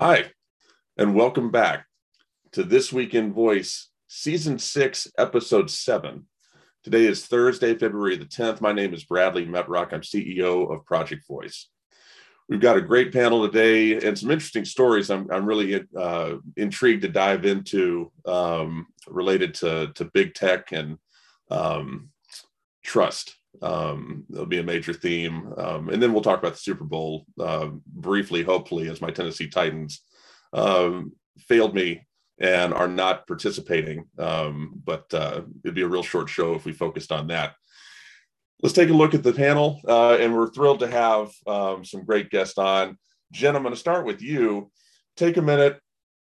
Hi, and welcome back to This Week in Voice, Season 6, Episode 7. Today is Thursday, February the 10th. My name is Bradley Metrock. I'm CEO of Project Voice. We've got a great panel today and some interesting stories I'm, I'm really uh, intrigued to dive into um, related to, to big tech and um, trust. Um, it'll be a major theme. Um, and then we'll talk about the Super Bowl uh, briefly, hopefully, as my Tennessee Titans um, failed me and are not participating. Um, but uh, it'd be a real short show if we focused on that. Let's take a look at the panel. Uh, and we're thrilled to have um, some great guests on. Jen, I'm going to start with you. Take a minute,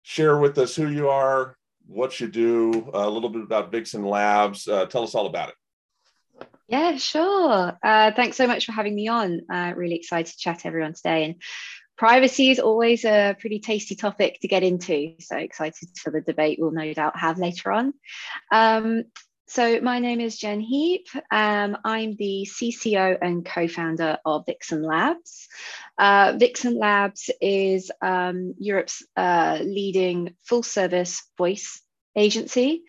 share with us who you are, what you do, a little bit about Vixen Labs. Uh, tell us all about it. Yeah, sure. Uh, thanks so much for having me on. Uh, really excited to chat to everyone today. And privacy is always a pretty tasty topic to get into. So excited for the debate we'll no doubt have later on. Um, so my name is Jen Heap. Um, I'm the CCO and co-founder of Vixen Labs. Uh, Vixen Labs is um, Europe's uh, leading full-service voice agency.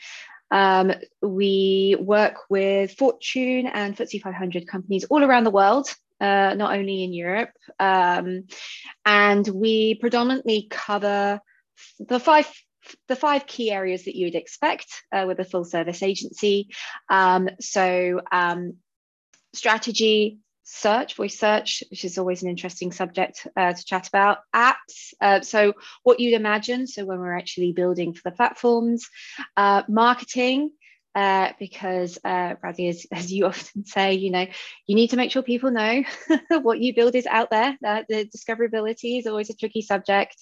Um, we work with Fortune and FTSE 500 companies all around the world, uh, not only in Europe. Um, and we predominantly cover the five the five key areas that you would expect uh, with a full service agency. Um, so um, strategy, search, voice search, which is always an interesting subject uh, to chat about, apps. Uh, so, what you'd imagine, so when we're actually building for the platforms, uh, marketing, uh, because uh, as, as, you often say, you know, you need to make sure people know what you build is out there. Uh, the discoverability is always a tricky subject,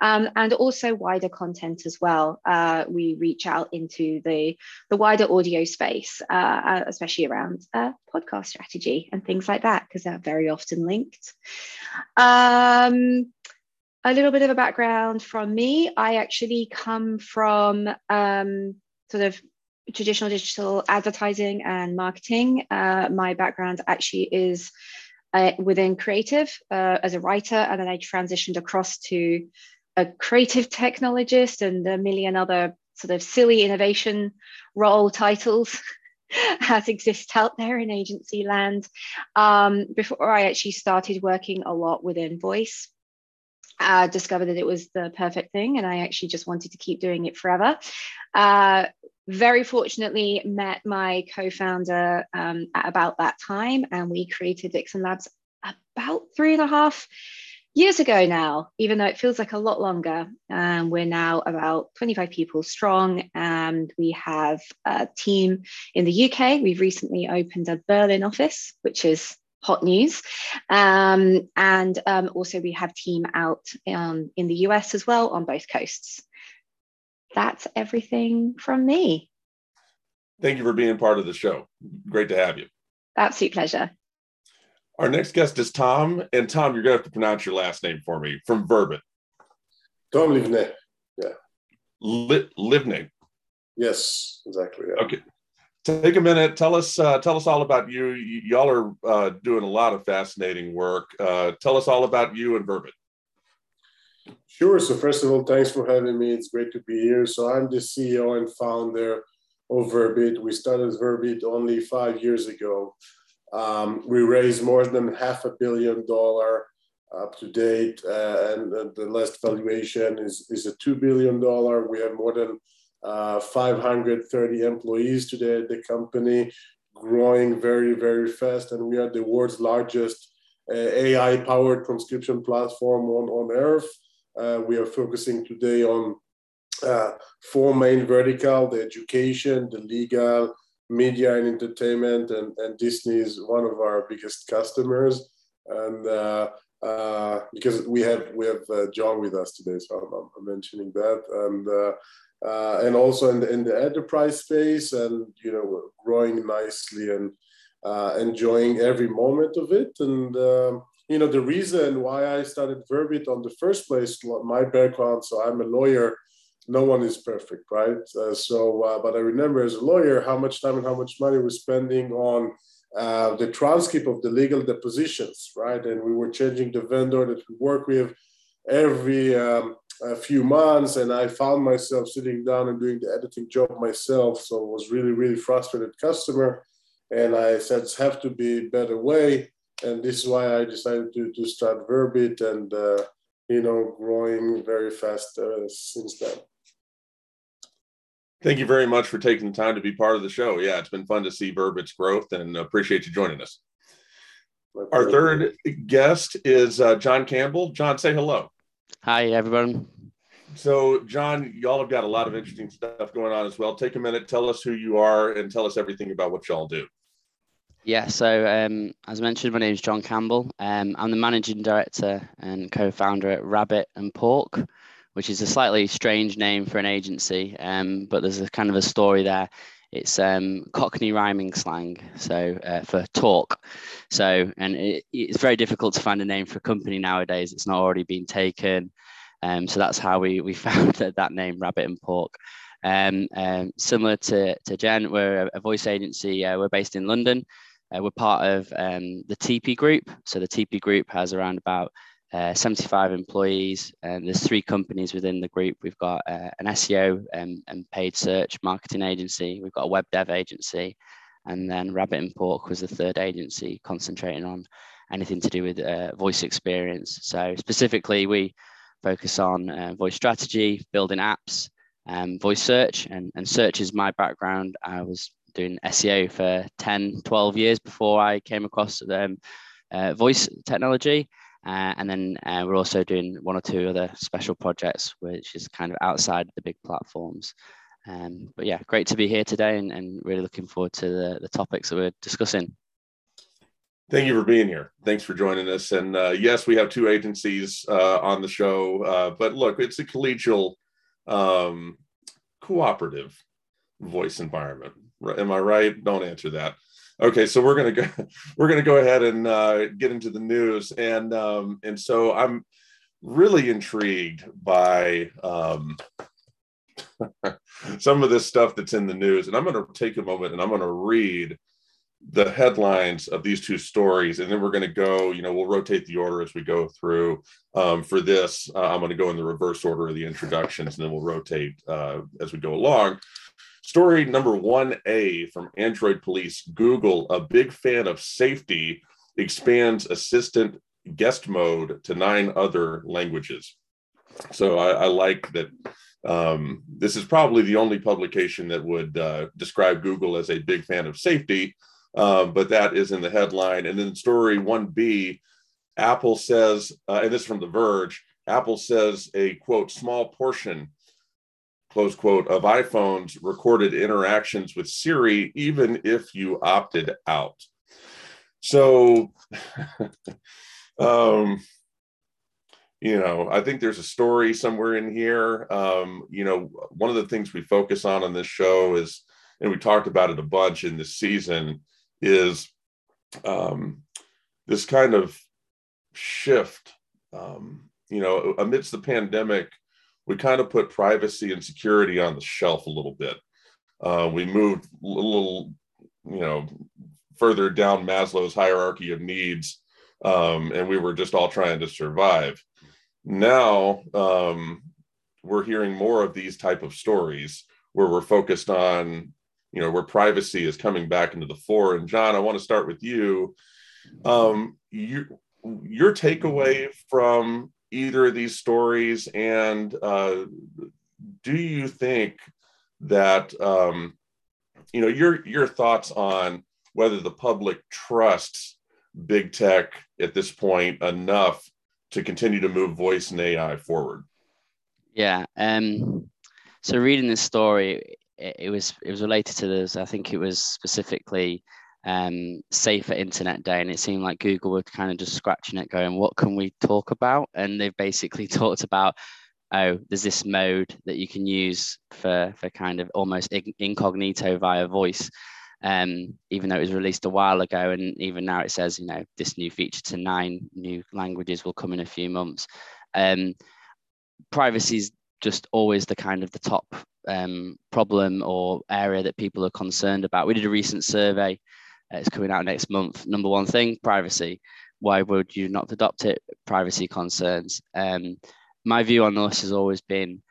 um, and also wider content as well. Uh, we reach out into the the wider audio space, uh, especially around podcast strategy and things like that, because they're very often linked. Um, a little bit of a background from me. I actually come from um, sort of traditional digital advertising and marketing. Uh, my background actually is uh, within creative uh, as a writer, and then I transitioned across to a creative technologist and a million other sort of silly innovation role titles that exist out there in agency land um, before I actually started working a lot within voice. Uh, discovered that it was the perfect thing, and I actually just wanted to keep doing it forever. Uh, very fortunately met my co-founder um, at about that time and we created Vixen Labs about three and a half years ago now, even though it feels like a lot longer. Um, we're now about 25 people strong and we have a team in the UK. We've recently opened a Berlin office, which is hot news. Um, and um, also we have team out um, in the US as well on both coasts that's everything from me. Thank you for being part of the show. Great to have you. Absolute pleasure. Our next guest is Tom. And Tom, you're going to have to pronounce your last name for me from Verbit. Tom Livne. Yeah. Li- Livne. Yes, exactly. Yeah. Okay. Take a minute. Tell us. Uh, tell us all about you. y- y'all are uh, doing a lot of fascinating work. Uh, tell us all about you and Verbit. Sure. So first of all, thanks for having me. It's great to be here. So I'm the CEO and founder of Verbit. We started Verbit only five years ago. Um, we raised more than half a billion dollar up to date, uh, and, and, the last valuation is, is a two billion dollar. We have more than uh, 530 employees today at the company, growing very very fast, and we are the world's largest uh, AI powered transcription platform on on earth. Uh, we are focusing today on uh, four main vertical, the education, the legal, media and entertainment, and, and Disney is one of our biggest customers. And uh, uh, because we have we have uh, John with us today, so I'm, I'm mentioning that. And uh, and also in the, in the enterprise space, and you know, growing nicely and enjoying every moment of it. And um, you know, the reason why I started Verbit on the first place, my background, so I'm a lawyer. No one is perfect, right? Uh, so, uh, but I remember as a lawyer how much time and how much money we're spending on uh, the transcript of the legal depositions, right? And we were changing the vendor that we work with every um, few months and I found myself sitting down and doing the editing job myself. So I was really, really frustrated customer. And I said, have to be better way. And this is why I decided to, to start Verbit and, uh, you know, growing very fast uh, since then. Thank you very much for taking the time to be part of the show. Yeah, it's been fun to see Verbit's growth and appreciate you joining us. Our third guest is uh, John Campbell. John, say hello. Hi, everyone. So, John, y'all have got a lot of interesting stuff going on as well. Take a minute, tell us who you are, and tell us everything about what y'all do. Yeah, so um, as mentioned, my name is John Campbell. Um, I'm the managing director and co founder at Rabbit and Pork, which is a slightly strange name for an agency, um, but there's a kind of a story there. It's um, Cockney rhyming slang, so uh, for talk. So, and it, it's very difficult to find a name for a company nowadays. It's not already been taken. Um, so that's how we, we found that, that name, Rabbit and Pork. Um, um, similar to, to Jen, we're a, voice agency. Uh, we're based in London. Uh, we're part of um, the TP Group. So the TP Group has around about uh, 75 employees, and there's three companies within the group. We've got uh, an SEO and, and, paid search marketing agency. We've got a web dev agency, and then Rabbit and Pork was the third agency concentrating on anything to do with uh, voice experience. So specifically, we focus on uh, voice strategy, building apps, um, voice search, and, and search is my background. I was doing SEO for 10, 12 years before I came across um, uh, voice technology. Uh, and then uh, we're also doing one or two other special projects, which is kind of outside the big platforms. Um, but yeah, great to be here today and, and really looking forward to the, the topics that we're discussing. Thank you for being here. Thanks for joining us. And uh, yes, we have two agencies uh, on the show, uh, but look, it's a collegial, um, cooperative voice environment. Am I right? Don't answer that. Okay, so we're gonna go. We're gonna go ahead and uh, get into the news, and um, and so I'm really intrigued by um, some of this stuff that's in the news, and I'm gonna take a moment and I'm gonna read the headlines of these two stories, and then we're gonna go. You know, we'll rotate the order as we go through. Um, for this, uh, I'm gonna go in the reverse order of the introductions, and then we'll rotate uh, as we go along. Story number 1A from Android Police Google, a big fan of safety, expands assistant guest mode to nine other languages. So I, I like that. Um, this is probably the only publication that would uh, describe Google as a big fan of safety, um, but that is in the headline. And then story 1B, Apple says, uh, and this is from The Verge Apple says a quote, small portion close quote, of iPhones recorded interactions with Siri, even if you opted out. So, um, you know, I think there's a story somewhere in here. Um, you know, one of the things we focus on on this show is, and we talked about it a bunch in this season, is um, this kind of shift. Um, you know, amidst the pandemic, we kind of put privacy and security on the shelf a little bit. Uh, we moved a little, you know, further down Maslow's hierarchy of needs, um, and we were just all trying to survive. Now um, we're hearing more of these type of stories where we're focused on, you know, where privacy is coming back into the fore. And John, I want to start with you. Um, you your takeaway from either of these stories? And uh, do you think that um, you know your your thoughts on whether the public trusts big tech at this point enough to continue to move voice and AI forward? Yeah. Um, so reading this story, it, it was it was related to this. I think it was specifically um, safer internet day and it seemed like google were kind of just scratching it going what can we talk about? And they've basically talked about oh there's this mode that you can use for for kind of almost incognito via voice um, even though it was released a while ago and even now it says you know this new feature to nine new languages will come in a few months. Um, privacy is just always the kind of the top um, problem or area that people are concerned about. We did a recent survey it's coming out next month. Number one thing, privacy. Why would you not adopt it? Privacy concerns. Um, my view on this has always been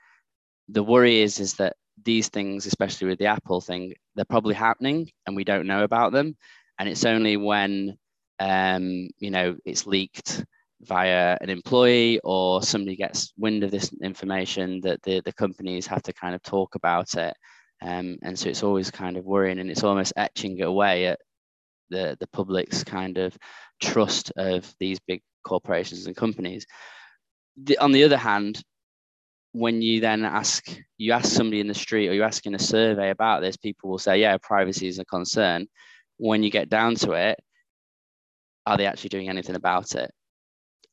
the worry is is that these things, especially with the Apple thing, they're probably happening and we don't know about them. And it's only when um, you know it's leaked via an employee or somebody gets wind of this information that the, the companies have to kind of talk about it. Um, and so it's always kind of worrying and it's almost etching away at the, the public's kind of trust of these big corporations and companies. The, on the other hand, when you then ask you ask somebody in the street or you're asking a survey about this, people will say, yeah, privacy is a concern. When you get down to it, are they actually doing anything about it?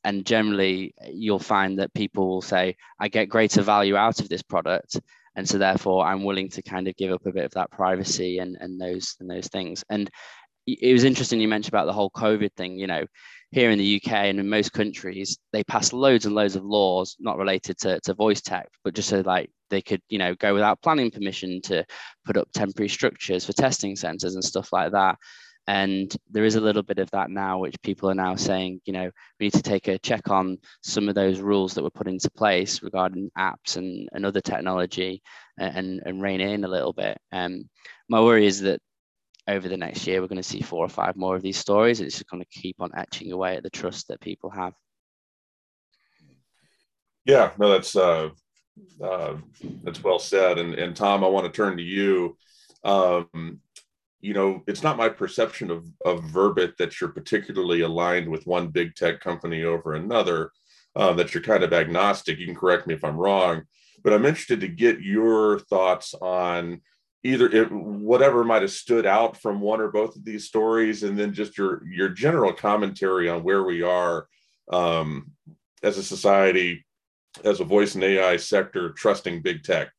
And generally, you'll find that people will say, I get greater value out of this product. And so therefore I'm willing to kind of give up a bit of that privacy and, and those and those things. And it was interesting you mentioned about the whole COVID thing. You know, here in the UK and in most countries, they pass loads and loads of laws not related to, to voice tech, but just so like they could, you know, go without planning permission to put up temporary structures for testing centers and stuff like that. And there is a little bit of that now, which people are now saying, you know, we need to take a check on some of those rules that were put into place regarding apps and, and other technology and, and rein in a little bit. Um, my worry is that over the next year, we're going to see four or five more of these stories. It's just going to keep on etching away at the trust that people have. Yeah, no, that's uh, uh, that's well said. And and Tom, I want to turn to you. Um, you know, it's not my perception of of Verbit that you're particularly aligned with one big tech company over another. Uh, that you're kind of agnostic. You can correct me if I'm wrong, but I'm interested to get your thoughts on either it, whatever might have stood out from one or both of these stories, and then just your your general commentary on where we are um, as a society, as a voice in AI sector, trusting big tech.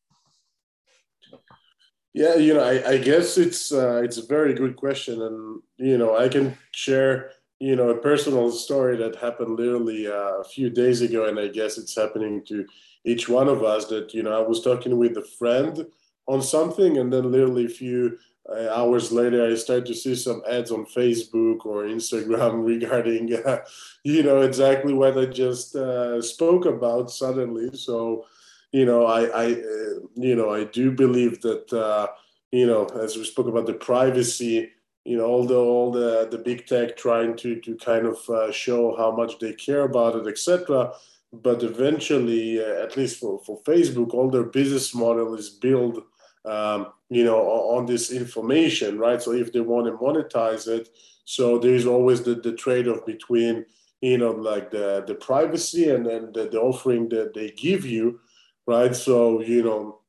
Yeah, you know, I, I guess it's uh, it's a very good question, and you know, I can share you know a personal story that happened literally uh, a few days ago, and I guess it's happening to each one of us. That you know, I was talking with a friend on something, and then literally a few uh, hours later, I start to see some ads on Facebook or Instagram regarding, uh, you know, exactly what I just uh, spoke about suddenly. So, you know, I, I uh, you know, I do believe that, uh, you know, as we spoke about the privacy, you know, although all the the big tech trying to to kind of uh, show how much they care about it, etc. But eventually, at least for, for Facebook, all their business model is built um, you know, on this information, right? So if they want to monetize it, so there's always the, the trade-off between, you know, like the, the privacy and then the, the offering that they give you, right? So, you know,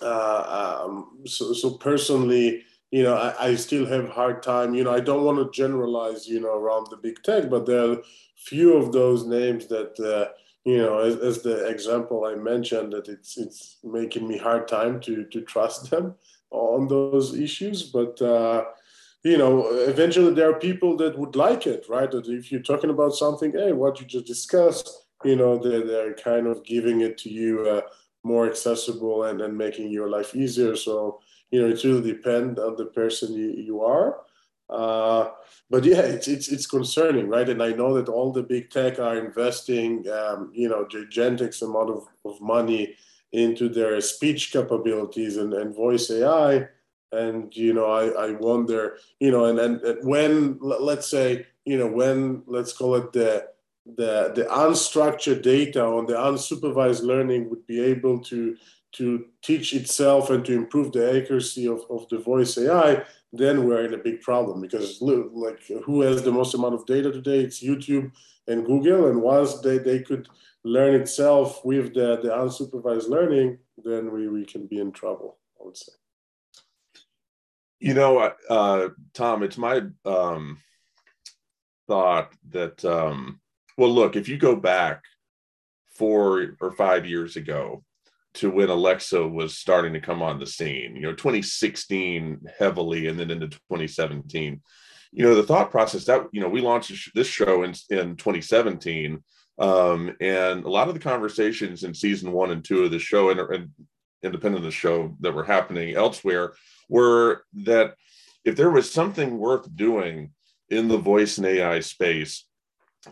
uh, um, so, so personally, you know, I, I still have hard time, you know, I don't want to generalize, you know, around the big tech, but there are few of those names that, uh, you know, as, as, the example I mentioned, that it's it's making me hard time to to trust them on those issues. But uh, you know, eventually there are people that would like it, right? That if you're talking about something, hey, what you just discussed, you know, they're, they're kind of giving it to you uh, more accessible and, and making your life easier. So you know, it really depends on the person you, you are. Uh, but yeah, it's, it's it's concerning, right? And I know that all the big tech are investing, um, you know, gigantic amount of, of money into their speech capabilities and, and voice AI. And you know, I, I wonder, you know, and, and when let's say, you know, when let's call it the the the unstructured data on the unsupervised learning would be able to to teach itself and to improve the accuracy of, of the voice AI, then we're in a big problem because look, like who has the most amount of data today? It's YouTube and Google. And once they, they could learn itself with the, the unsupervised learning, then we, we can be in trouble, I would say. You know, uh, Tom, it's my um, thought that, um, well, look, if you go back four or five years ago, to when Alexa was starting to come on the scene, you know, 2016 heavily and then into 2017. You know, the thought process that, you know, we launched this show in, in 2017. Um, and a lot of the conversations in season one and two of the show and, and independent of the show that were happening elsewhere were that if there was something worth doing in the voice and AI space,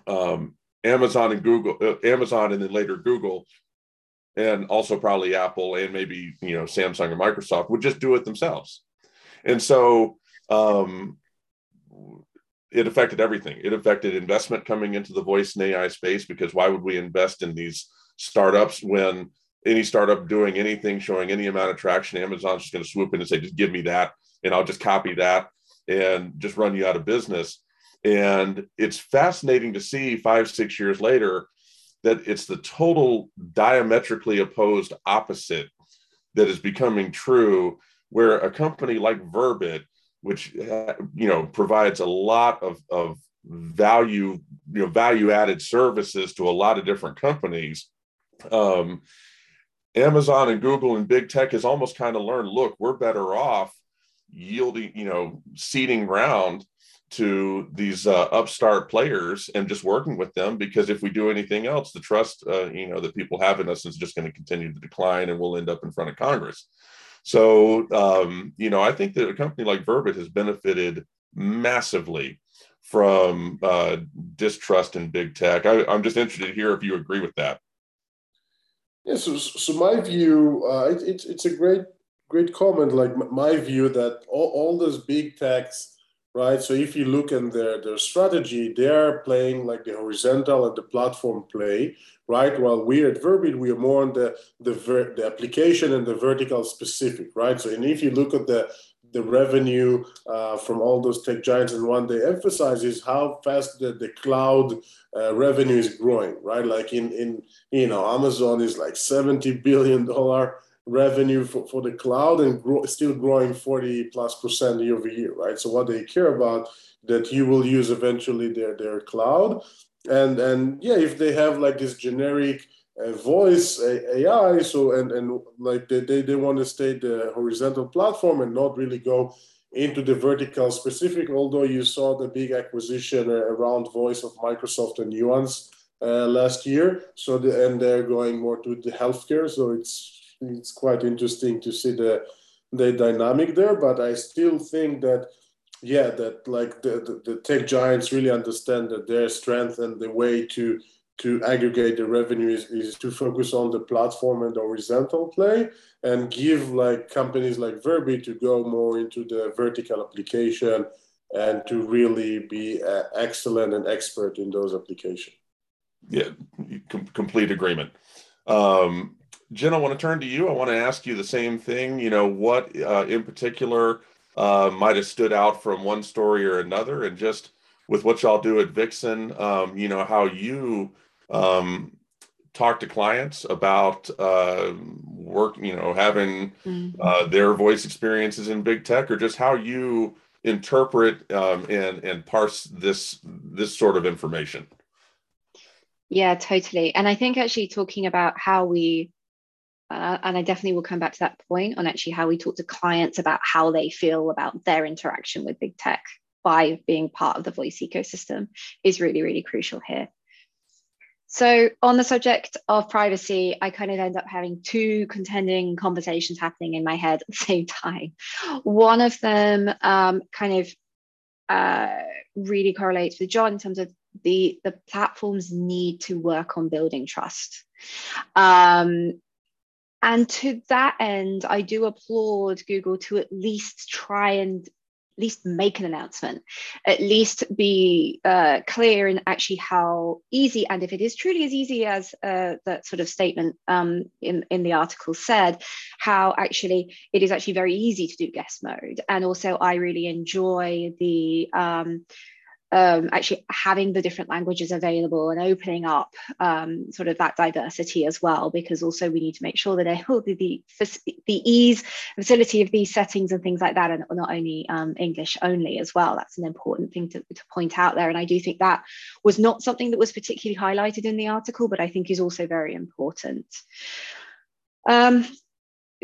um, Amazon and Google, uh, Amazon and then later Google, and also probably Apple and maybe you know Samsung or Microsoft would just do it themselves. And so um, it affected everything. It affected investment coming into the voice and AI space because why would we invest in these startups when any startup doing anything showing any amount of traction, Amazon's just going to swoop in and say, just give me that, and I'll just copy that and just run you out of business. And it's fascinating to see five, six years later that it's the total diametrically opposed opposite that is becoming true, where a company like Verbit, which uh, you know provides a lot of, of value, you know, value added services to a lot of different companies. Um, Amazon and Google and big tech has almost kind of learned, look, we're better off yielding, you know, seeding ground to these uh, upstart players and just working with them because if we do anything else, the trust, uh, you know, that people have in us is just going to continue to decline and we'll end up in front of Congress. So, um, you know, I think that a company like Verbit has benefited massively from uh, distrust in big tech. I, I'm just interested to hear if you agree with that. Yeah, so, so my view, uh, it, it's it's a great great comment. Like my view that all, all those big techs, right? So if you look at their their strategy, they are playing like the horizontal and the platform play, right? While we at Verbit, we are more on the the ver- the application and the vertical specific, right? So and if you look at the the revenue uh, from all those tech giants and one they emphasize is how fast the, the cloud uh, revenue is growing right like in in you know amazon is like 70 billion dollar revenue for, for the cloud and still growing 40 plus percent year over year right so what they care about that you will use eventually their their cloud and and yeah if they have like this generic uh, voice AI. So and and like they they, they want to stay the horizontal platform and not really go into the vertical specific. Although you saw the big acquisition around voice of Microsoft and Nuance uh, last year. So the, and they're going more to the healthcare. So it's it's quite interesting to see the the dynamic there. But I still think that yeah that like the, the, the tech giants really understand that their strength and the way to to aggregate the revenue is, is to focus on the platform and the horizontal play and give like companies like Verbit to go more into the vertical application and to really be uh, excellent and expert in those applications. Yeah, com- complete agreement. Um, Jen, I want to turn to you. I want to ask you the same thing. You know, what uh, in particular uh, might have stood out from one story or another, and just with what y'all do at Vixen, um, you know, how you um, talk to clients about uh, work, you know, having mm-hmm. uh, their voice experiences in big tech, or just how you interpret um, and and parse this this sort of information. Yeah, totally. And I think actually talking about how we, uh, and I definitely will come back to that point on actually how we talk to clients about how they feel about their interaction with big tech by being part of the voice ecosystem is really, really crucial here. So, on the subject of privacy, I kind of end up having two contending conversations happening in my head at the same time. One of them um, kind of uh, really correlates with John in terms of the, the platforms need to work on building trust. Um, and to that end, I do applaud Google to at least try and at least make an announcement, at least be uh, clear in actually how easy, and if it is truly as easy as uh, that sort of statement um, in, in the article said, how actually it is actually very easy to do guest mode. And also, I really enjoy the um, um, actually having the different languages available and opening up um, sort of that diversity as well, because also we need to make sure that the, the, the ease, facility of these settings and things like that are not only um, English only as well. That's an important thing to, to point out there. And I do think that was not something that was particularly highlighted in the article, but I think is also very important. Um,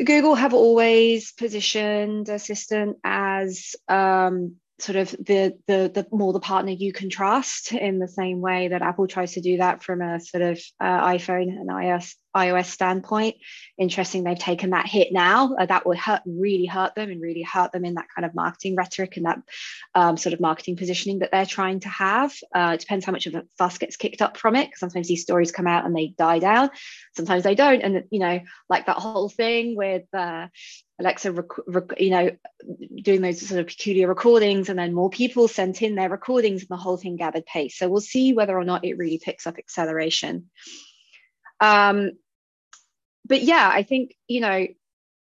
Google have always positioned Assistant as um, sort of the, the the more the partner you can trust in the same way that Apple tries to do that from a sort of uh, iPhone and iOS iOS standpoint. Interesting, they've taken that hit now. Uh, that would hurt, really hurt them, and really hurt them in that kind of marketing rhetoric and that um, sort of marketing positioning that they're trying to have. Uh, it depends how much of a fuss gets kicked up from it. Sometimes these stories come out and they die down. Sometimes they don't, and you know, like that whole thing with. Uh, Alexa, rec- rec- you know, doing those sort of peculiar recordings, and then more people sent in their recordings, and the whole thing gathered pace. So we'll see whether or not it really picks up acceleration. Um, but yeah, I think, you know,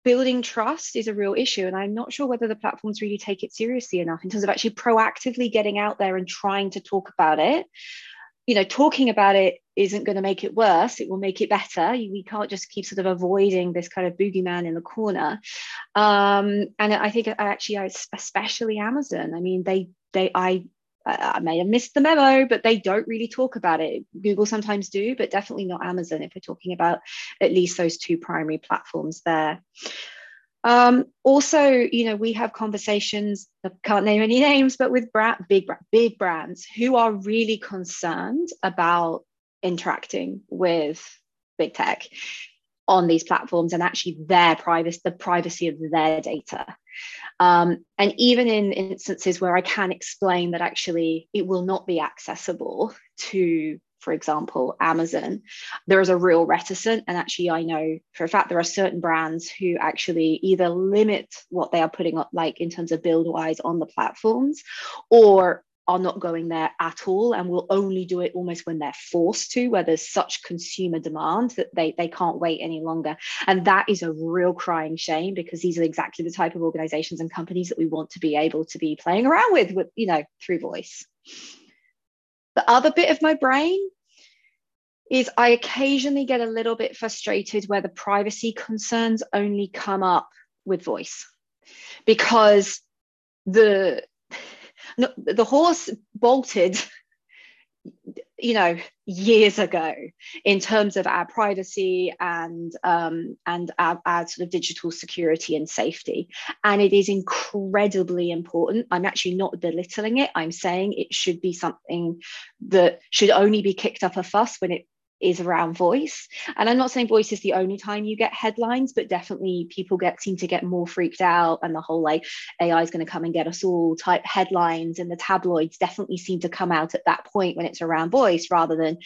building trust is a real issue. And I'm not sure whether the platforms really take it seriously enough in terms of actually proactively getting out there and trying to talk about it. You know, talking about it isn't going to make it worse, it will make it better. We can't just keep sort of avoiding this kind of boogeyman in the corner. Um, and I think actually, especially Amazon, I mean, they, they, I may have missed the memo, but they don't really talk about it. Google sometimes do, but definitely not Amazon if we're talking about at least those two primary platforms there. Um, also, you know, we have conversations, I can't name any names, but with brand, big, big brands who are really concerned about interacting with big tech on these platforms and actually their privacy, the privacy of their data. Um, and even in instances where I can explain that actually it will not be accessible to, for example, Amazon, there is a real reticent. And actually, I know for a fact there are certain brands who actually either limit what they are putting up, like in terms of build wise on the platforms, or are not going there at all and will only do it almost when they're forced to, where there's such consumer demand that they, they can't wait any longer. And that is a real crying shame because these are exactly the type of organizations and companies that we want to be able to be playing around with, with you know, through voice. The other bit of my brain is I occasionally get a little bit frustrated where the privacy concerns only come up with voice because the no, the horse bolted you know years ago in terms of our privacy and um, and our, our, sort of digital security and safety. And it is incredibly important. I'm actually not belittling it. I'm saying it should be something that should only be kicked up a fuss when it is around voice. And I'm not saying voice is the only time you get headlines, but definitely people get seem to get more freaked out and the whole like AI is going to come and get us all type headlines and the tabloids definitely seem to come out at that point when it's around voice rather than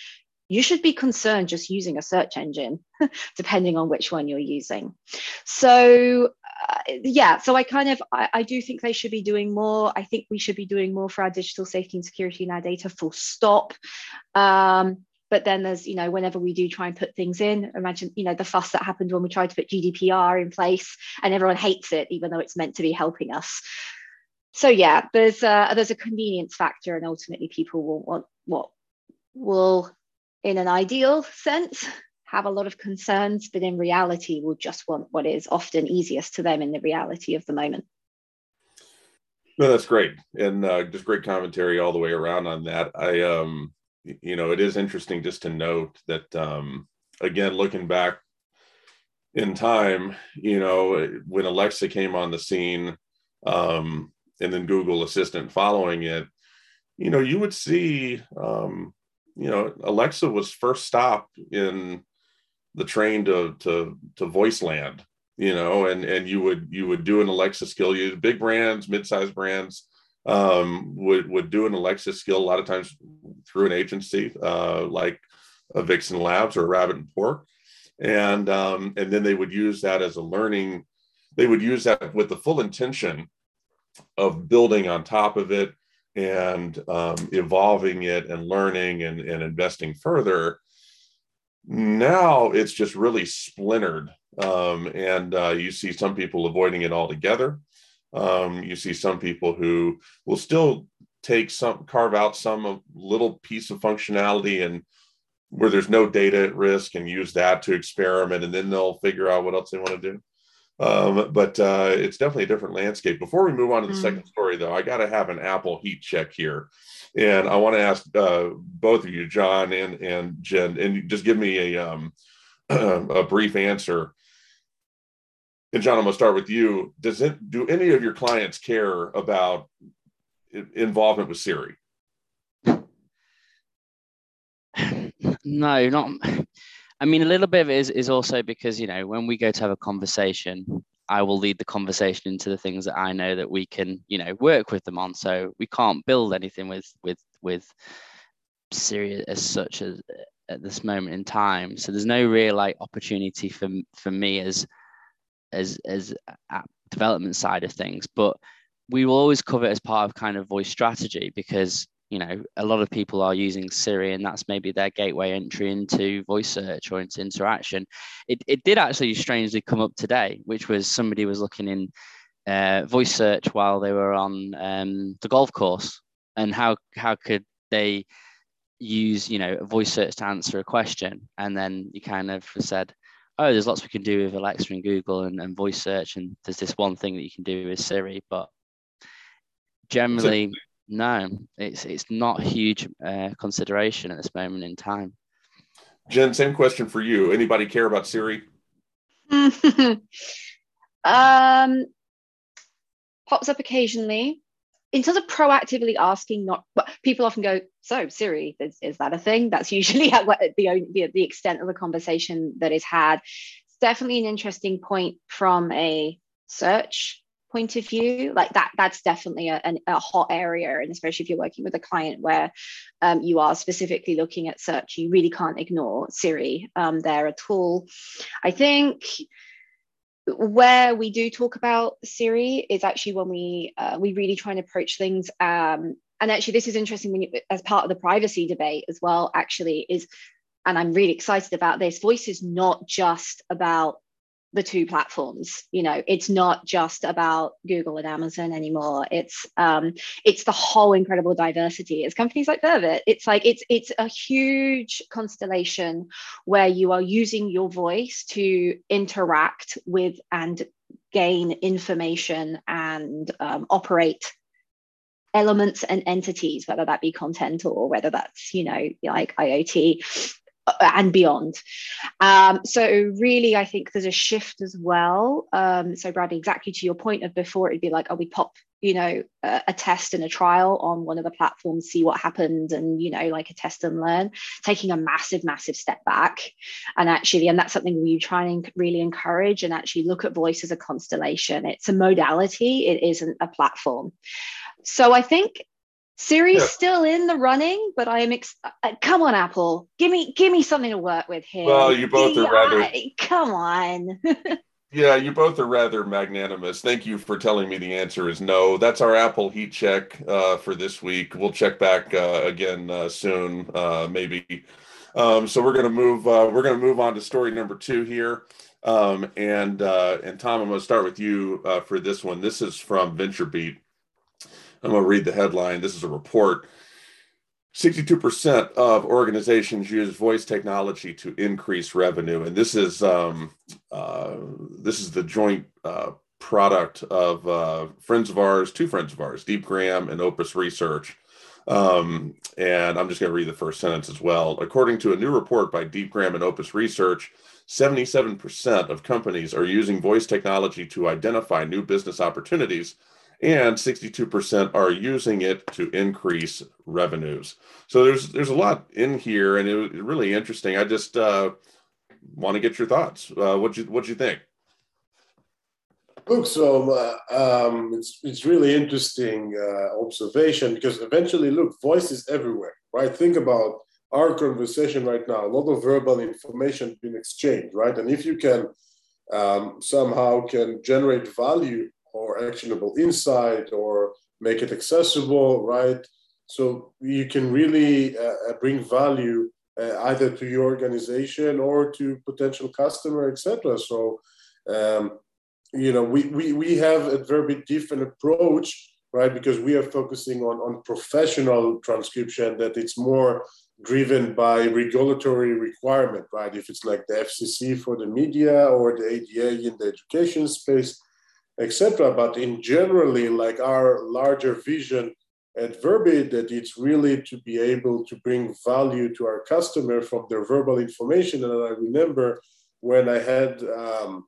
you should be concerned just using a search engine depending on which one you're using. So uh, yeah so i kind of I, I, do think they should be doing more. I think we should be doing more for our digital safety and security in our data full stop. Um, but then there's you know whenever we do try and put things in imagine you know the fuss that happened when we tried to put gdpr in place and everyone hates it even though it's meant to be helping us. So yeah there's a, there's a convenience factor and ultimately people will want what will in an ideal sense have a lot of concerns but in reality will just want what is often easiest to them in the reality of the moment. No that's great. And uh, just great commentary all the way around on that. I um you know, it is interesting just to note that, um, again, looking back in time, you know, when Alexa came on the scene, um, and then Google Assistant following it, you know, you would see, um, you know, Alexa was first stop in the train to to to voice land, you know, and and you would you would do an Alexa skill. You big brands, mid-sized brands um, would would do an Alexa skill a lot of times through an agency uh, like a Vixen Labs or Rabbit and Pork, and um, and then they would use that as a learning. They would use that with the full intention of building on top of it and um, evolving it and learning and, and investing further. Now it's just really splintered, um, and uh, you see some people avoiding it altogether. Um, you see some people who will still take some, carve out some little piece of functionality and where there's no data at risk and use that to experiment and then they'll figure out what else they want to do. Um, but uh, it's definitely a different landscape. Before we move on to the mm. second story, though, I got to have an Apple heat check here. And I want to ask uh, both of you, John and, and Jen, and just give me a, um, a brief answer and John, I'm going to start with you. Does it do any of your clients care about involvement with Siri? No, not. I mean, a little bit of it is, is also because, you know, when we go to have a conversation, I will lead the conversation into the things that I know that we can, you know, work with them on. So we can't build anything with with with Siri as such as at this moment in time. So there's no real like opportunity for for me as as as app development side of things. But we will always cover it as part of kind of voice strategy because you know a lot of people are using Siri and that's maybe their gateway entry into voice search or into interaction. It, it did actually strangely come up today, which was somebody was looking in uh, voice search while they were on um, the golf course and how how could they use you know a voice search to answer a question and then you kind of said oh there's lots we can do with alexa and google and, and voice search and there's this one thing that you can do with siri but generally no it's it's not a huge uh, consideration at this moment in time. Jen same question for you. Anybody care about siri? Um pops up occasionally. In terms of proactively asking not but people often go so siri is, is that a thing? That's usually the, the, the extent of the conversation that is had. It's definitely an interesting point from a search point of view. Like that that's definitely a, a hot area and especially if you're working with a client where um, you are specifically looking at search you really can't ignore siri um, there at all. I think where we do talk about Siri is actually when we uh, we really try and approach things. Um, and actually, this is interesting when you, as part of the privacy debate as well. Actually, is and I'm really excited about this. Voice is not just about the two platforms you know it's not just about google and amazon anymore it's um it's the whole incredible diversity it's companies like verbit it's like it's it's a huge constellation where you are using your voice to interact with and gain information and um, operate elements and entities whether that be content or whether that's you know like iot uh, and beyond. Um, so really, I think there's a shift as well. Um, so Bradley, exactly to your point of before, it'd be like, oh, we pop, you know, a, a, test and a trial on one of the platforms, see what happened, and you know, like a test and learn. Taking a massive, massive step back, and actually, and that's something we try and really encourage, and actually look at voice as a constellation. It's a modality. It isn't a platform. So I think Siri's yeah. still in the running, but I am. Ex- uh, come on, Apple, give me give me something to work with here. Well, you both are rather. come on. yeah, you both are rather magnanimous. Thank you for telling me the answer is no. That's our Apple heat check uh, for this week. We'll check back uh, again uh, soon, uh, maybe. Um, so we're gonna move. Uh, we're gonna move on to story number two here. Um, and and Tom, I'm gonna start with you for this one. This is from VentureBeat. I'm going to read the headline. This is a report. 62% of organizations use voice technology to increase revenue, and this is um, uh, this is the joint uh, product of uh, friends of ours, two friends of ours, Deepgram and Opus Research. Um, and I'm just going to read the first sentence as well. According to a new report by Deepgram and Opus Research, 77% of companies are using voice technology to identify new business opportunities and 62% are using it to increase revenues. So there's there's a lot in here, and it really interesting. I just uh, want to get your thoughts. Uh, what you what do you think? Look, so uh, um, it's it's really interesting uh, observation because eventually, look, voice is everywhere, right? Think about our conversation right now. A lot of verbal information being exchanged, right? And if you can um, somehow can generate value or actionable insight or make it accessible, right? So you can really uh, uh, bring value uh, either to your organization or to potential customer, etc. So, um, you know, we, we, we have a very different approach, right? Because we are focusing on, on professional transcription that it's more driven by regulatory requirement, right? If it's like the FCC for the media or the ADA in the education space, etc. But in generally, like our larger vision at that it's really to be able to bring value to our customer from their verbal information. And I remember when I had, um,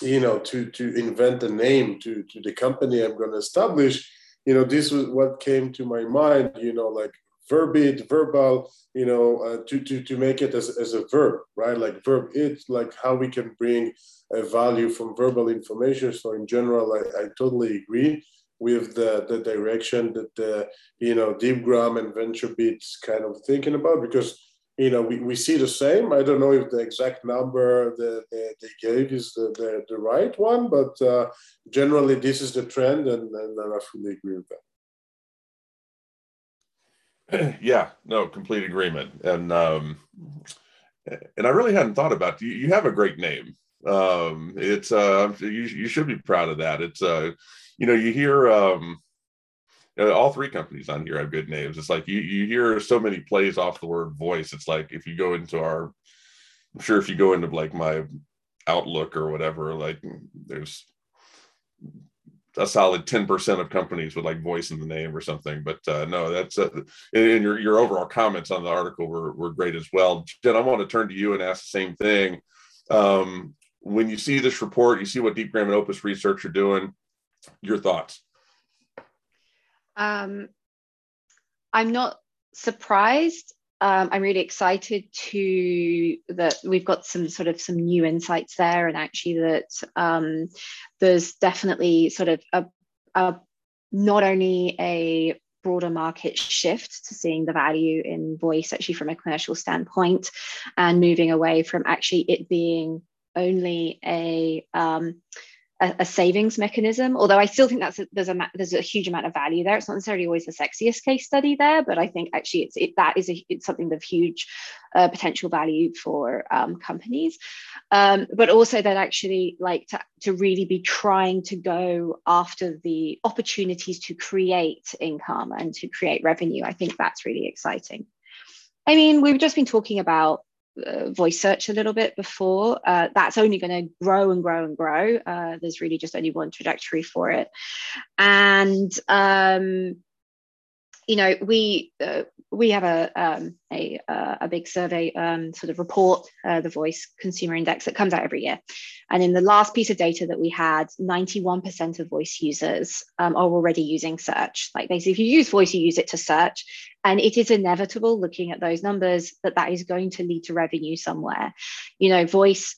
you know, to to invent a name to to the company I'm going to establish. You know, this was what came to my mind. You know, like verbit, verbal, you know, uh, to, to, to make it as, as a verb, right? Like verb it, like how we can bring a value from verbal information. So in general, I, I totally agree with the, the direction that the, you know, DeepGram and VentureBeat's kind of thinking about because you know, we, we see the same. I don't know if the exact number that they, they gave is the, the, the, right one, but uh, generally this is the trend, and, and I fully agree with that. Yeah, no, complete agreement, and um, and I really hadn't thought about you. You have a great name. Um, it's uh, you, you should be proud of that. It's uh, you know, you hear um, uh, all three companies on here have good names. It's like you you hear so many plays off the word voice. It's like if you go into our, I'm sure if you go into like my Outlook or whatever, like there's a solid 10% of companies would like voice in the name or something. But uh, no, that's uh, and your your overall comments on the article were were great as well. Jen, I want to turn to you and ask the same thing. Um, when you see this report, you see what Deep DeepGram and Opus Research are doing. Your thoughts? Um, I'm not surprised. Um, I'm really excited to that we've got some sort of some new insights there, and actually that um, there's definitely sort of a, a not only a broader market shift to seeing the value in voice actually from a commercial standpoint and moving away from actually it being only a um, a, a, savings mechanism. Although I still think that's a, there's a there's a huge amount of value there. It's not necessarily always the sexiest case study there, but I think actually it's it, that is a, it's something of huge uh, potential value for um, companies. Um, but also that actually like to, to really be trying to go after the opportunities to create income and to create revenue. I think that's really exciting. I mean, we've just been talking about uh, voice search a little bit before. Uh, that's only going to grow and grow and grow. Uh, there's really just only one trajectory for it. And um, you know, we uh, we have a um, a, uh, a big survey um, sort of report, uh, the Voice Consumer Index that comes out every year, and in the last piece of data that we had, 91% of voice users um, are already using search. Like basically, if you use voice, you use it to search, and it is inevitable, looking at those numbers, that that is going to lead to revenue somewhere. You know, voice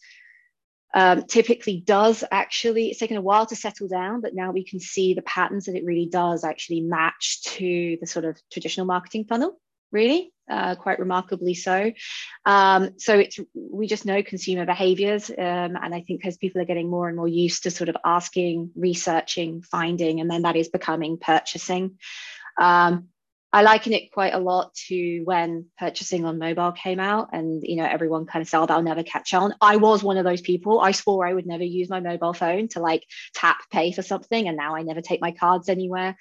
um, typically does actually, it's taken a while to settle down, but now we can see the patterns that it really does actually match to the sort of traditional marketing funnel, really, uh, quite remarkably so. Um, so it's we just know consumer behaviors, um, and I think as people are getting more and more used to sort of asking, researching, finding, and then that is becoming purchasing. Um, I liken it quite a lot to when purchasing on mobile came out, and you know everyone kind of said, oh, "They'll never catch on." I was one of those people. I swore I would never use my mobile phone to like tap pay for something, and now I never take my cards anywhere.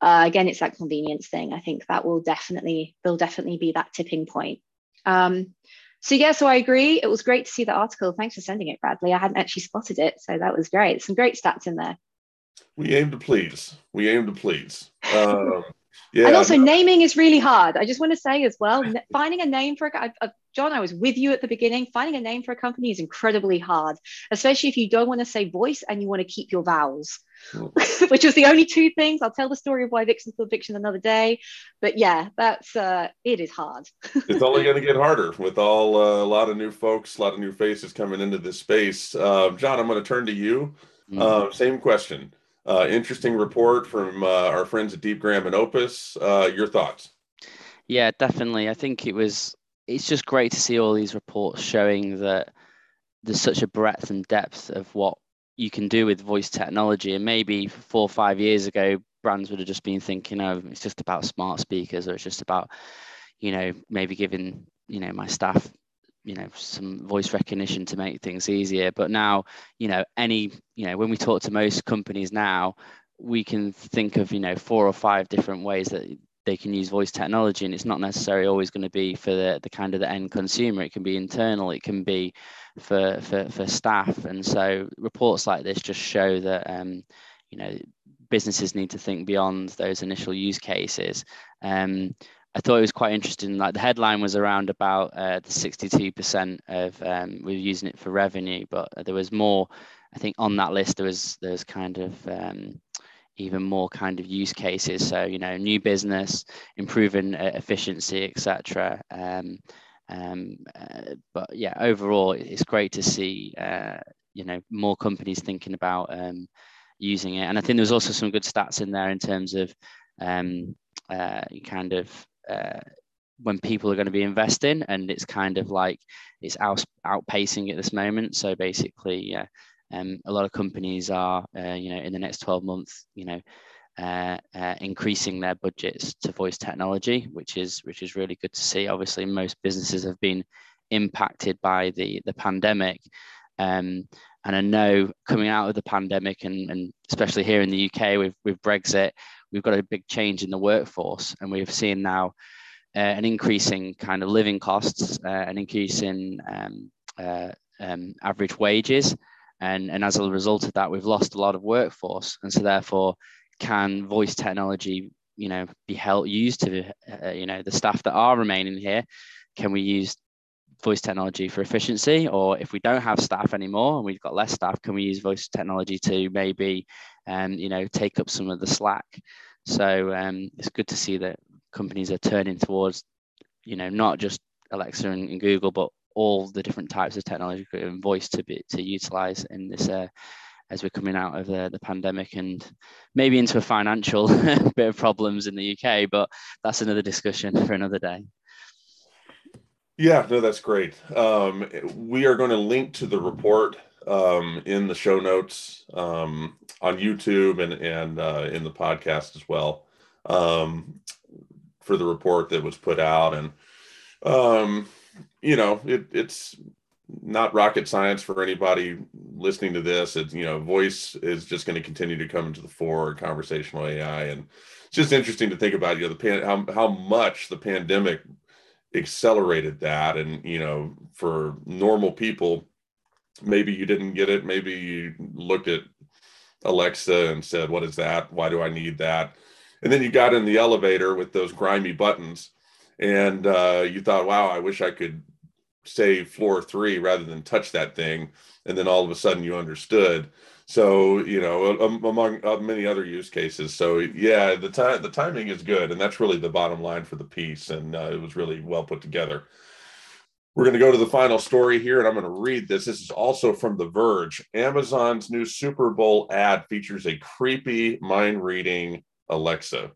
Uh, again, it's that convenience thing. I think that will definitely will definitely be that tipping point. Um, so yeah, so I agree. It was great to see the article. Thanks for sending it, Bradley. I hadn't actually spotted it, so that was great. Some great stats in there. We aim to please. We aim to please. Um, yeah, and also, naming is really hard. I just want to say as well, finding a name for a uh, John, I was with you at the beginning. Finding a name for a company is incredibly hard, especially if you don't want to say voice and you want to keep your vowels, mm. which was the only two things. I'll tell the story of why Vixen called Vixen another day, but yeah, that's uh, it is hard. it's only going to get harder with all uh, a lot of new folks, a lot of new faces coming into this space. Uh, John, I'm going to turn to you. Mm. same question. Uh, interesting report from uh, our friends at DeepGram and Opus. Uh, your thoughts? Yeah, definitely. I think it was. It's just great to see all these reports showing that there's such a breadth and depth of what you can do with voice technology. And maybe four or five years ago, brands would have just been thinking, "Oh, it's just about smart speakers, or it's just about, you know, maybe giving you know my staff you know some voice recognition to make things easier but now you know any you know when we talk to most companies now we can think of you know four or five different ways that they can use voice technology and it's not necessarily always going to be for the, the kind of the end consumer it can be internal it can be for for, for staff and so reports like this just show that um, you know businesses need to think beyond those initial use cases um, I thought it was quite interesting. Like the headline was around about uh, the 62% of um, we are using it for revenue, but there was more. I think on that list there was there was kind of um, even more kind of use cases. So you know, new business, improving uh, efficiency, etc. Um, um, uh, but yeah, overall, it's great to see uh, you know more companies thinking about um, using it. And I think there's also some good stats in there in terms of um, uh, kind of uh, when people are going to be investing, and it's kind of like it's out, outpacing at this moment. So basically, yeah, um, a lot of companies are, uh, you know, in the next 12 months, you know, uh, uh, increasing their budgets to voice technology, which is which is really good to see. Obviously, most businesses have been impacted by the the pandemic, um, and I know coming out of the pandemic, and, and especially here in the UK with with Brexit, we've got a big change in the workforce, and we've seen now uh, an increasing kind of living costs, uh, an increase in um, uh, um, average wages. And, and as a result of that, we've lost a lot of workforce. And so therefore, can voice technology, you know, be held used to, uh, you know, the staff that are remaining here? Can we use voice technology for efficiency? Or if we don't have staff anymore and we've got less staff, can we use voice technology to maybe, um, you know, take up some of the slack? So um, it's good to see that companies are turning towards, you know, not just Alexa and, and Google, but all the different types of technology and voice to be to utilize in this uh, as we're coming out of the, the pandemic and maybe into a financial bit of problems in the UK, but that's another discussion for another day. Yeah, no, that's great. Um, we are going to link to the report um, in the show notes um, on YouTube and and uh, in the podcast as well um, for the report that was put out. And um, you know, it, it's not rocket science for anybody listening to this. It's you know, voice is just going to continue to come into the fore, conversational AI, and it's just interesting to think about. You know, the pan, how how much the pandemic accelerated that, and you know, for normal people, maybe you didn't get it. Maybe you looked at Alexa and said, "What is that? Why do I need that?" And then you got in the elevator with those grimy buttons, and uh, you thought, "Wow, I wish I could." Say floor three rather than touch that thing and then all of a sudden you understood. So you know among uh, many other use cases. So yeah the time the timing is good and that's really the bottom line for the piece and uh, it was really well put together. We're going to go to the final story here and i'm going to read this. This is also from the verge. Amazon's new super bowl ad features a creepy mind reading alexa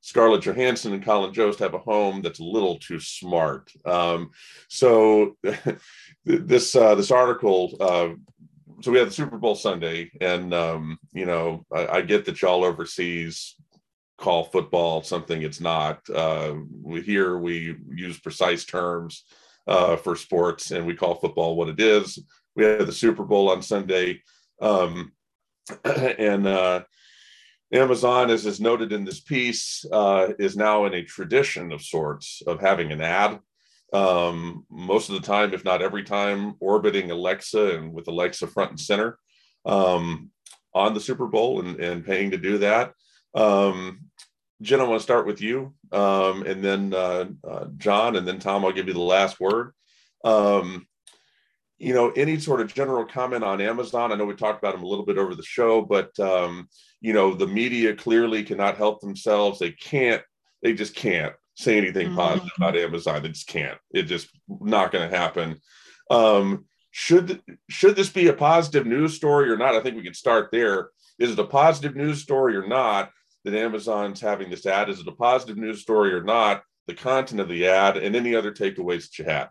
Scarlett Johansson and Colin Jost have a home that's a little too smart. Um, so this uh, this article. Uh, so we had the Super Bowl Sunday, and um, you know I, I, get that y'all overseas call football something it's not. Uh, we here we use precise terms uh, for sports, and we call football what it is. We had the Super Bowl on Sunday, um, and uh, Amazon, as is noted in this piece, uh, is now in a tradition of sorts of having an ad. Um, most of the time, if not every time, orbiting Alexa and with Alexa front and center um, on the Super Bowl and, and paying to do that. Um, Jen, I want to start with you, um, and then uh, uh, John, and then Tom. I'll give you the last word. Um, you know, any sort of general comment on Amazon? I know we talked about them a little bit over the show, but um, you know, the media clearly cannot help themselves. They can't. They just can't say anything mm-hmm. positive about Amazon. They just can't. It's just not going to happen. Um, should should this be a positive news story or not? I think we can start there. Is it a positive news story or not that Amazon's having this ad? Is it a positive news story or not? The content of the ad and any other takeaways that you had.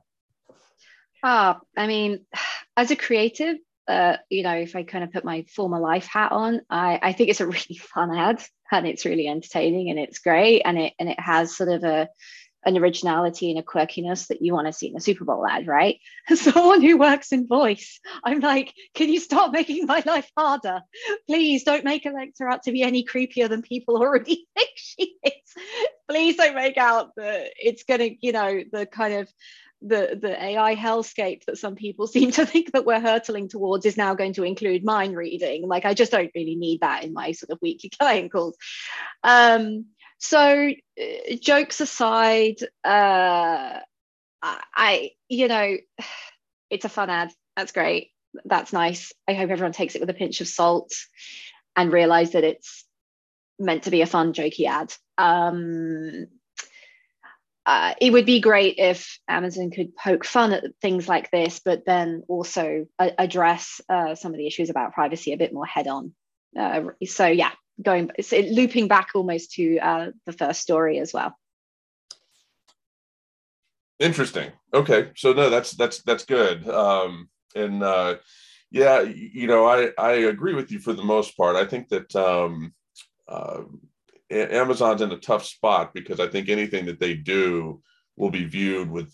Ah, I mean, as a creative, uh, you know, if I kind of put my former life hat on, I, I think it's a really fun ad and it's really entertaining and it's great and it and it has sort of a an originality and a quirkiness that you want to see in a Super Bowl ad, right? Someone who works in voice, I'm like, can you stop making my life harder? Please don't make Alexa out to be any creepier than people already think she is. Please don't make out that it's gonna, you know, the kind of the the AI hellscape that some people seem to think that we're hurtling towards is now going to include mind reading. Like I just don't really need that in my sort of weekly client calls. Um, so uh, jokes aside, uh, I you know it's a fun ad. That's great. That's nice. I hope everyone takes it with a pinch of salt and realize that it's meant to be a fun, jokey ad. Um, uh, it would be great if Amazon could poke fun at things like this, but then also uh, address uh, some of the issues about privacy a bit more head on. Uh, so yeah, going looping back almost to uh, the first story as well. Interesting. Okay, so no, that's that's that's good. Um, and uh, yeah, you know, I I agree with you for the most part. I think that um, Amazon's in a tough spot because I think anything that they do will be viewed with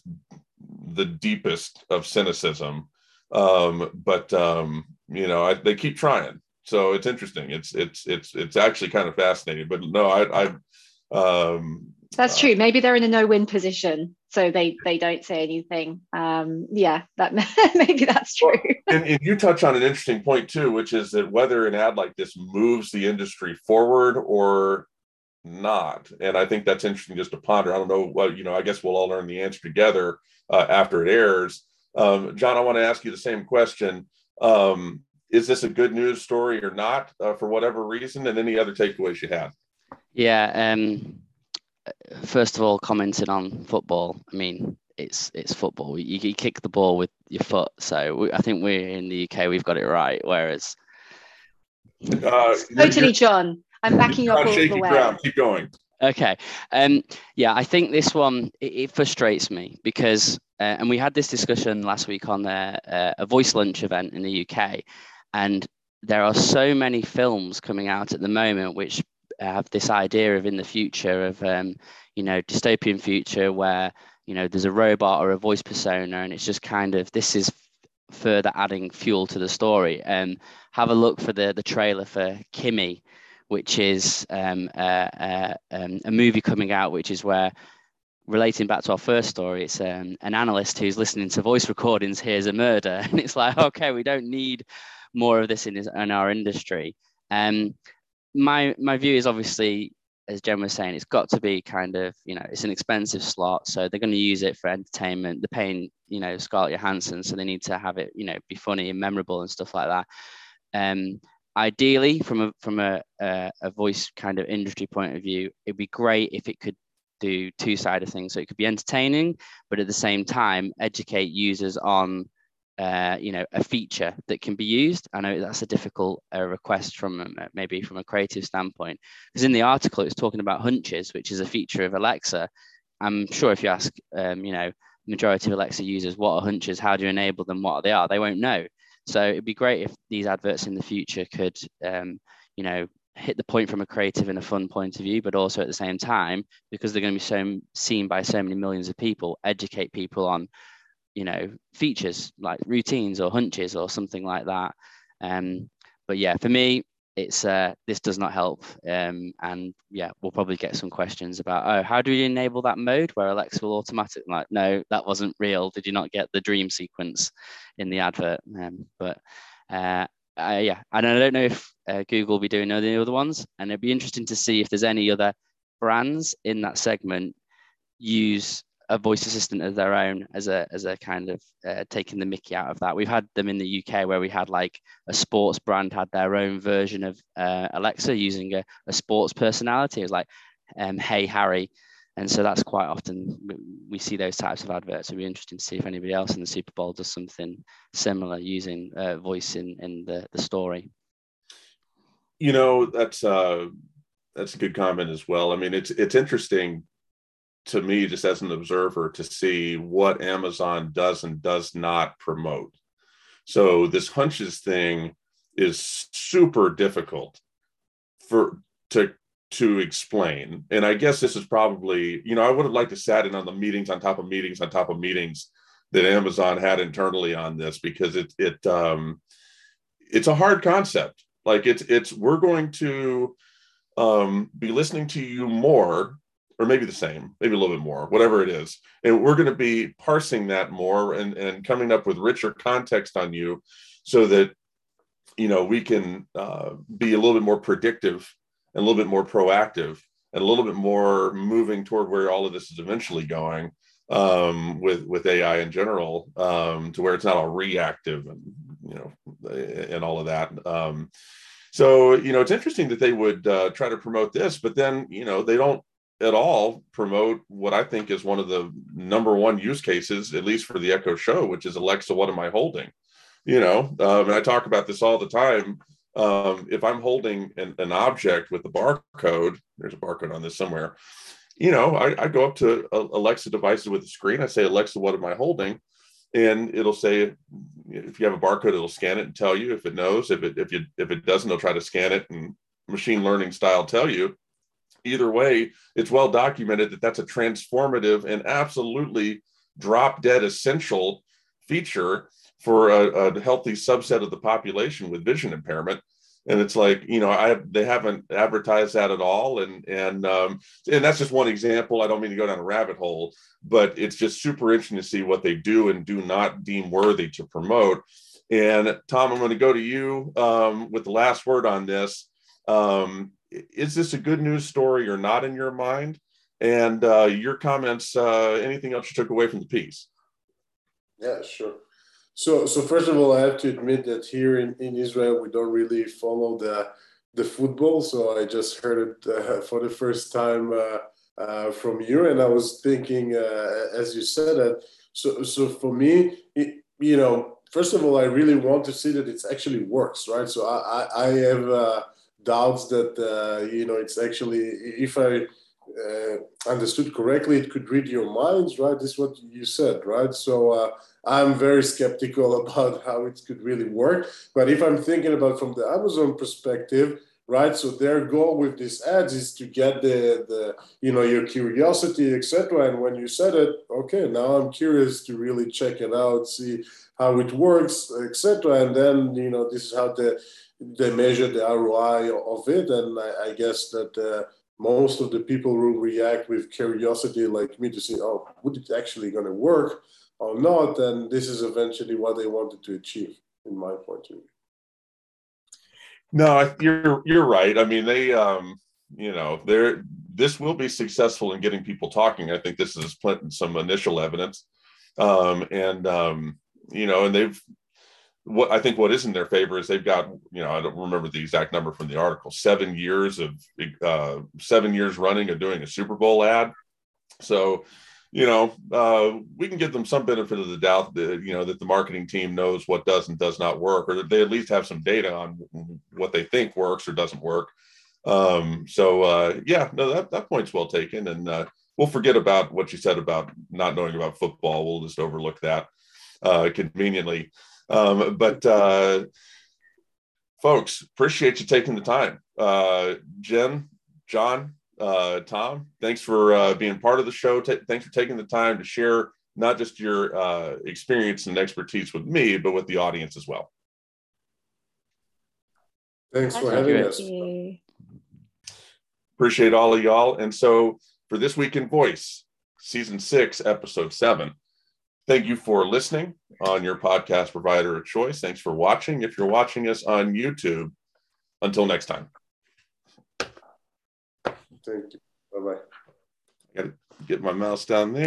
the deepest of cynicism. Um, but um, you know, I, they keep trying, so it's interesting. It's it's it's it's actually kind of fascinating. But no, I, I um, that's uh, true. Maybe they're in a no-win position, so they they don't say anything. Um, yeah, that maybe that's true. and, and, you touch on an interesting point too, which is that whether an ad like this moves the industry forward or not. And I think that's interesting just to ponder. I don't know. Well, you know, I guess we'll all learn the answer together uh, after it airs. Um, John, I want to ask you the same question. Um, is this a good news story or not uh, for whatever reason? And any other takeaways you have? Yeah. Um, first of all, commenting on football. I mean, it's it's football. You, you kick the ball with your foot. So we, I think we're in the UK. We've got it right. Whereas, uh, totally, John. I'm backing up all the way. Ground. Keep going. Okay. Um, yeah, I think this one it, it frustrates me because, uh, and we had this discussion last week on the, uh, a voice lunch event in the UK, and there are so many films coming out at the moment which have this idea of in the future of, um, you know, dystopian future where you know there's a robot or a voice persona, and it's just kind of this is further adding fuel to the story. And um, have a look for the the trailer for Kimi which is um, uh, um, a movie coming out, which is where, relating back to our first story, it's um, an analyst who's listening to voice recordings hears a murder, and it's like, okay, we don't need more of this in, his, in our industry. Um, my my view is obviously, as Jen was saying, it's got to be kind of, you know, it's an expensive slot, so they're going to use it for entertainment. They're paying, you know, Scarlett Johansson, so they need to have it, you know, be funny and memorable and stuff like that. Um, ideally from a from a, a, a voice kind of industry point of view it'd be great if it could do two side of things. So it could be entertaining but at the same time educate users on uh, you know a feature that can be used. I know that's a difficult uh, request from um, maybe from a creative standpoint because in the article it's talking about hunches which is a feature of alexa. I'm sure if you ask um, you know majority of alexa users what are hunches? How do you enable them? What they are? They won't know so it'd be great if these adverts in the future could, um, you know, hit the point from a creative and a fun point of view, but also at the same time, because they're going to be so seen by so many millions of people, educate people on, you know, features like routines or hunches or something like that. Um, but yeah, for me, it's uh, this does not help. Um, and yeah, we'll probably get some questions about, oh, how do we enable that mode where Alexa will automatically like, no, that wasn't real. Did you not get the dream sequence in the advert? Um, but uh, uh, yeah, and I don't know if uh, Google will be doing any other ones, and it'd be interesting to see if there's any other brands in that segment use a voice assistant of their own as a as a kind of uh, taking the Mickey out of that. We've had them in the UK where we had like a sports brand had their own version of uh, Alexa using a, a sports personality. It was like, um, "Hey Harry," and so that's quite often we see those types of adverts. It'd be interesting to see if anybody else in the Super Bowl does something similar using uh, voice in in the the story. You know, that's uh, that's a good comment as well. I mean, it's it's interesting to me, just as an observer, to see what Amazon does and does not promote. So this hunches thing is super difficult for to to explain. And I guess this is probably, you know, I would have liked to sat in on the meetings on top of meetings on top of meetings that Amazon had internally on this because it it um it's a hard concept. Like it's it's we're going to um be listening to you more or maybe the same, maybe a little bit more, whatever it is. And we're going to be parsing that more and, and coming up with richer context on you so that, you know, we can uh, be a little bit more predictive and a little bit more proactive and a little bit more moving toward where all of this is eventually going um, with, with AI in general um, to where it's not all reactive and, you know, and all of that. Um, So, you know, it's interesting that they would uh, try to promote this, but then, you know, they don't at all promote what I think is one of the number one use cases, at least for the Echo Show, which is Alexa, what am I holding? You know, um, and I talk about this all the time. Um, if I'm holding an, an, object with the barcode, there's a barcode on this somewhere. You know, I, I go up to Alexa devices with a screen. I say, Alexa, what am I holding? and it'll say if you have a barcode it'll scan it and tell you if it knows if it if you if it doesn't it'll try to scan it and machine learning style tell you either way it's well documented that that's a transformative and absolutely drop dead essential feature for a, a healthy subset of the population with vision impairment. And it's like you know i they haven't advertised that at all. And and um and that's just one example. I don't mean to go down a rabbit hole but it's just super interesting to see what they do and do not deem worthy to promote. And tom i'm going to go to you um, with the last word on this. Um, is this a good news story or not in your mind and uh, your comments uh, anything else you took away from the piece yeah sure so, so first of all, I have to admit that here in, in Israel, we don't really follow the the football. So I just heard it uh, for the first time uh, uh, from you, and I was thinking, uh, as you said that. So, so for me, it, you know, first of all, I really want to see that it actually works, right? So I, I, I have doubts that uh, you know it's actually if I uh, understood correctly, it could read your minds, right? This is what you said, right? So uh, I'm very skeptical about how it could really work. But if I'm thinking about from the Amazon perspective, right? So their goal with these ads is to get the the you know your curiosity, etc. And when you said it, okay, now I'm curious to really check it out, see how it works, etc. And then you know this is how the they measure the ROI of it, and I, I guess that. Uh, most of the people will react with curiosity like me to see oh would it actually going to work or not? And this is eventually what they wanted to achieve in my point of view. No you're you're right. I mean they um you know they're this will be successful in getting people talking. I think this is some initial evidence. Um and um you know and they've what I think what is in their favor is they've got, you know, I don't remember the exact number from the article, seven years of uh, seven years running of doing a Super Bowl ad. So, you know, uh, we can give them some benefit of the doubt that, you know, that the marketing team knows what does and does not work, or they at least have some data on what they think works or doesn't work. Um, so, uh, yeah, no, that, that point's well taken. And uh, we'll forget about what you said about not knowing about football. We'll just overlook that uh, conveniently. Um, but uh, folks, appreciate you taking the time. Uh, Jen, John, uh, Tom, thanks for uh, being part of the show. T- thanks for taking the time to share not just your uh, experience and expertise with me, but with the audience as well. Thanks for having us. Appreciate all of y'all. And so for this week in voice, season six, episode seven, Thank you for listening on your podcast provider of choice. Thanks for watching. If you're watching us on YouTube, until next time. Thank you. Bye bye. Got to get my mouse down there.